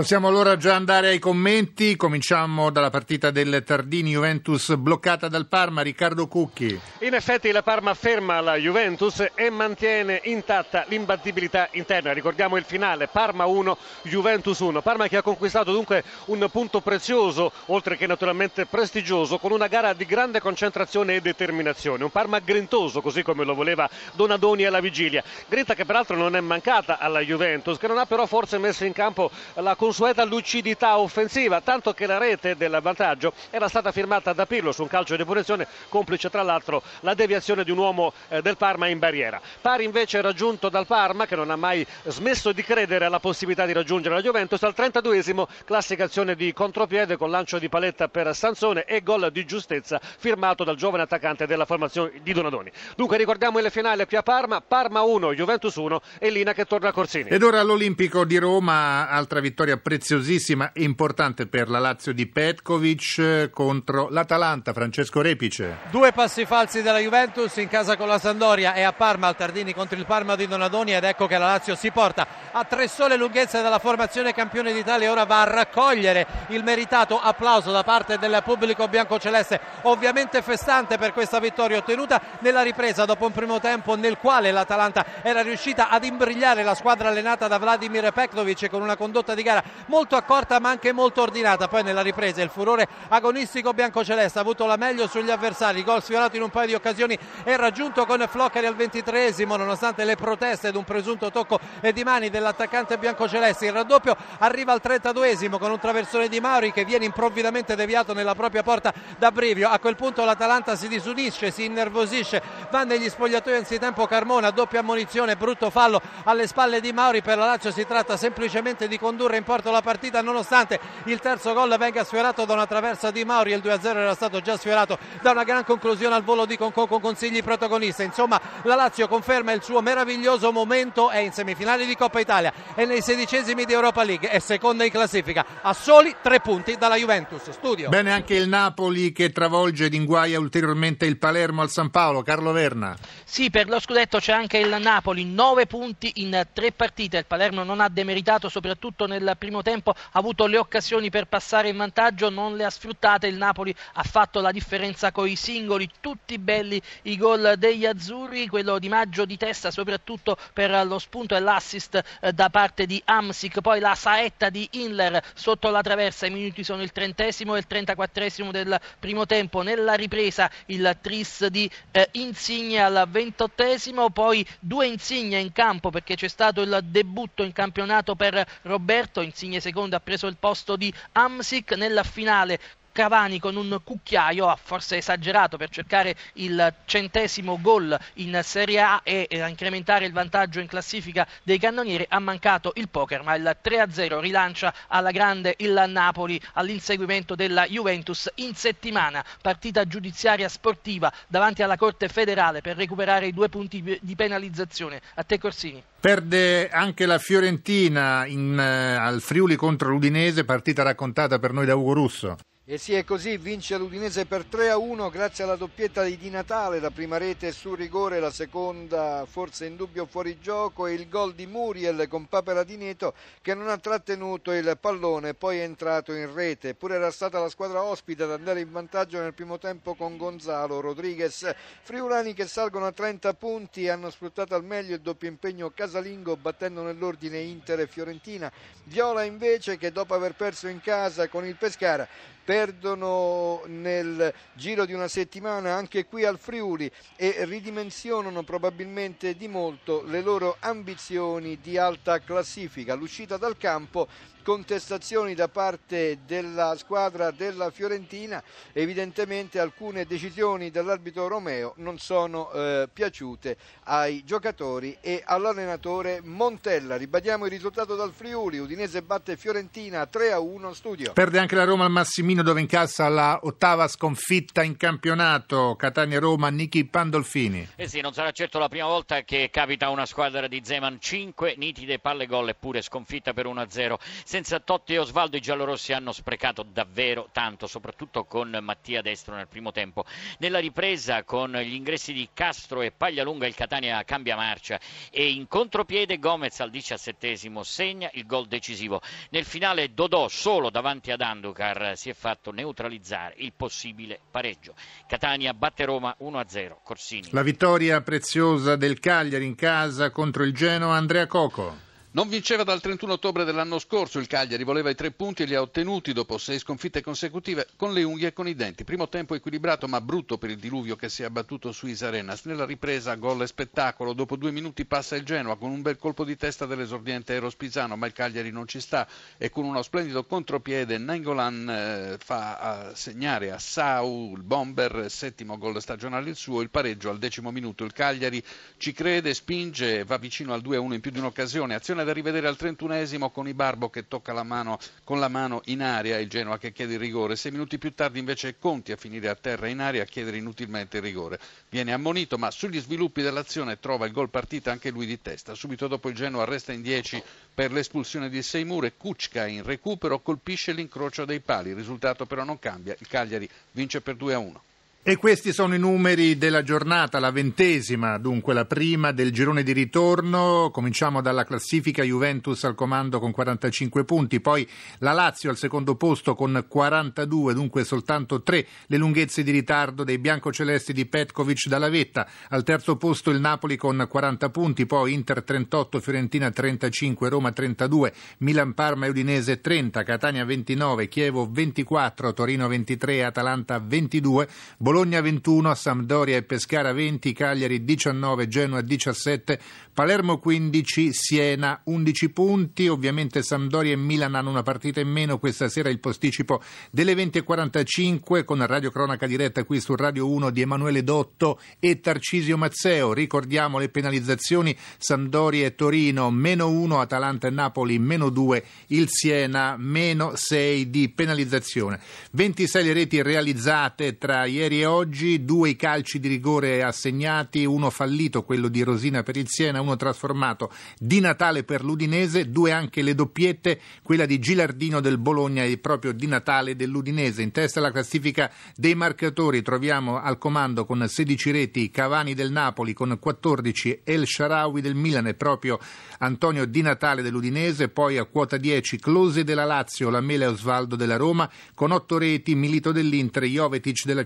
Possiamo allora già andare ai commenti, cominciamo dalla partita del Tardini Juventus bloccata dal Parma, Riccardo Cucchi. In effetti la Parma ferma la Juventus e mantiene intatta l'imbattibilità interna, ricordiamo il finale, Parma 1, Juventus 1, Parma che ha conquistato dunque un punto prezioso, oltre che naturalmente prestigioso, con una gara di grande concentrazione e determinazione, un Parma grintoso così come lo voleva Donadoni alla vigilia, grinta che peraltro non è mancata alla Juventus, che non ha però forse messo in campo la concentrazione consueta lucidità offensiva, tanto che la rete del vantaggio era stata firmata da Pirlo su un calcio di punizione, complice tra l'altro la deviazione di un uomo eh, del Parma in barriera. Pari invece raggiunto dal Parma, che non ha mai smesso di credere alla possibilità di raggiungere la Juventus, al 32esimo classica azione di contropiede con lancio di paletta per Sansone e gol di giustezza firmato dal giovane attaccante della formazione di Donadoni. Dunque ricordiamo il finale qui a Parma, Parma 1, Juventus 1 e Lina che torna a Corsini. Ed ora all'Olimpico di Roma, altra vittoria preziosissima e importante per la Lazio di Petkovic eh, contro l'Atalanta, Francesco Repice. Due passi falsi della Juventus in casa con la Sandoria e a Parma al Tardini contro il Parma di Donadoni ed ecco che la Lazio si porta a tre sole lunghezze dalla formazione campione d'Italia ora va a raccogliere il meritato applauso da parte del pubblico biancoceleste, ovviamente festante per questa vittoria ottenuta nella ripresa dopo un primo tempo nel quale l'Atalanta era riuscita ad imbrigliare la squadra allenata da Vladimir Petkovic con una condotta di gara molto accorta ma anche molto ordinata. Poi nella ripresa il furore agonistico biancoceleste ha avuto la meglio sugli avversari, gol sfiorato in un paio di occasioni e raggiunto con Floccari al ventitreesimo nonostante le proteste ed un presunto tocco di mani dell'attaccante biancoceleste. Il raddoppio arriva al 32esimo con un traversone di Mauri che viene improvvidamente deviato nella propria porta da Brivio. A quel punto l'Atalanta si disunisce, si innervosisce, va negli spogliatoi anzitempo Carmona, doppia ammonizione, brutto fallo alle spalle di Mauri. Per la Lazio si tratta semplicemente di condurre in porto la partita nonostante il terzo gol venga sfiorato da una traversa di Mauri. Il 2-0 era stato già sfiorato da una gran conclusione al volo di Concon con consigli protagonista insomma la Lazio conferma il suo meraviglioso momento è in semifinale di Coppa Italia e nei sedicesimi di Europa League è seconda in classifica a soli tre punti dalla Juventus. Studio. Bene anche il Napoli che travolge ed inguaia ulteriormente il Palermo al San Paolo. Carlo Verna. Sì per lo scudetto c'è anche il Napoli nove punti in tre partite. Il Palermo non ha demeritato soprattutto nel primo tempo ha avuto le occasioni per passare in vantaggio, non le ha sfruttate, il Napoli ha fatto la differenza con i singoli, tutti belli i gol degli azzurri, quello di Maggio di testa soprattutto per lo spunto e l'assist eh, da parte di Amsic, poi la saetta di Inler sotto la traversa, i minuti sono il trentesimo e il trentaquattresimo del primo tempo, nella ripresa il tris di eh, Insigne al ventottesimo, poi due Insigne in campo perché c'è stato il debutto in campionato per Roberto, Insigne secondo ha preso il posto di Amsic nella finale Cavani con un cucchiaio ha forse esagerato per cercare il centesimo gol in Serie A e a incrementare il vantaggio in classifica dei cannonieri. Ha mancato il poker ma il 3-0 rilancia alla grande il Napoli all'inseguimento della Juventus in settimana. Partita giudiziaria sportiva davanti alla Corte federale per recuperare i due punti di penalizzazione. A te Corsini. Perde anche la Fiorentina in, uh, al Friuli contro l'Udinese, partita raccontata per noi da Ugo Russo. E sì, è così, vince l'Udinese per 3 a 1 grazie alla doppietta di Di Natale, la prima rete su rigore, la seconda forse in dubbio fuori gioco e il gol di Muriel con Papera di Neto che non ha trattenuto il pallone, poi è entrato in rete. Eppure era stata la squadra ospite ad andare in vantaggio nel primo tempo con Gonzalo Rodriguez. Friulani che salgono a 30 punti hanno sfruttato al meglio il doppio impegno casalingo battendo nell'ordine Inter e Fiorentina. Viola invece che dopo aver perso in casa con il Pescara perdono nel giro di una settimana anche qui al Friuli e ridimensionano probabilmente di molto le loro ambizioni di alta classifica. L'uscita dal campo contestazioni da parte della squadra della Fiorentina, evidentemente alcune decisioni dell'arbitro Romeo non sono eh, piaciute ai giocatori e all'allenatore Montella. Ribadiamo il risultato dal Friuli, Udinese batte Fiorentina 3 a 1 studio. Perde anche la Roma al Massimino dove incassa la ottava sconfitta in campionato. Catania-Roma, Nichi Pandolfini. Eh sì, non sarà certo la prima volta che capita a una squadra di Zeman 5 nitide palle gol eppure sconfitta per 1-0. Senza Totti e Osvaldo i giallorossi hanno sprecato davvero tanto, soprattutto con Mattia Destro nel primo tempo. Nella ripresa con gli ingressi di Castro e Paglialunga il Catania cambia marcia e in contropiede Gomez al diciassettesimo segna il gol decisivo. Nel finale Dodò solo davanti ad Anducar si è fatto neutralizzare il possibile pareggio. Catania batte Roma 1-0. Corsini. La vittoria preziosa del Cagliari in casa contro il Genoa, Andrea Coco. Non vinceva dal 31 ottobre dell'anno scorso, il Cagliari voleva i tre punti e li ha ottenuti dopo sei sconfitte consecutive con le unghie e con i denti. Primo tempo equilibrato ma brutto per il diluvio che si è abbattuto su Isarenas. Nella ripresa gol e spettacolo, dopo due minuti passa il Genoa con un bel colpo di testa dell'esordiente Eros Pisano, ma il Cagliari non ci sta e con uno splendido contropiede Nengolan eh, fa segnare a Sau il bomber, settimo gol stagionale il suo, il pareggio al decimo minuto. Il Cagliari ci crede, spinge, va vicino al 2-1 in più di un'occasione, azione da rivedere al 31esimo con Ibarbo che tocca la mano, con la mano in aria il Genoa che chiede il rigore. Sei minuti più tardi invece Conti a finire a terra in aria a chiedere inutilmente il rigore. Viene ammonito ma sugli sviluppi dell'azione trova il gol partita anche lui di testa. Subito dopo il Genoa resta in 10 per l'espulsione di Seymour e Kuczka in recupero colpisce l'incrocio dei pali. Il risultato però non cambia. Il Cagliari vince per 2 a 1. E questi sono i numeri della giornata, la ventesima, dunque la prima del girone di ritorno. Cominciamo dalla classifica Juventus al comando con 45 punti, poi la Lazio al secondo posto con 42, dunque soltanto tre le lunghezze di ritardo dei biancocelesti di Petkovic dalla vetta. Al terzo posto il Napoli con 40 punti, poi Inter 38, Fiorentina 35, Roma 32, Milan Parma e Udinese 30, Catania 29, Chievo 24, Torino 23, Atalanta 22. Bologna 21, Sampdoria e Pescara 20, Cagliari 19, Genoa 17, Palermo 15, Siena 11 punti. Ovviamente Sampdoria e Milan hanno una partita in meno. Questa sera il posticipo delle 20.45 con Radio Cronaca diretta qui su Radio 1 di Emanuele Dotto e Tarcisio Mazzeo. Ricordiamo le penalizzazioni Sampdoria e Torino meno 1, Atalanta e Napoli meno 2, il Siena meno 6 di penalizzazione. 26 le reti realizzate tra ieri e oggi, due i calci di rigore assegnati, uno fallito, quello di Rosina per il Siena, uno trasformato di Natale per l'Udinese, due anche le doppiette, quella di Gilardino del Bologna e proprio di Natale dell'Udinese. In testa alla classifica dei marcatori troviamo al comando con 16 reti Cavani del Napoli con 14, El Sharawi del Milan e proprio Antonio Di Natale dell'Udinese, poi a quota 10 Close della Lazio, Lamela e Osvaldo della Roma, con 8 reti Milito dell'Inter, Jovetic della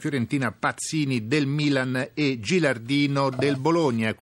Pazzini del Milan e Gilardino del Bologna.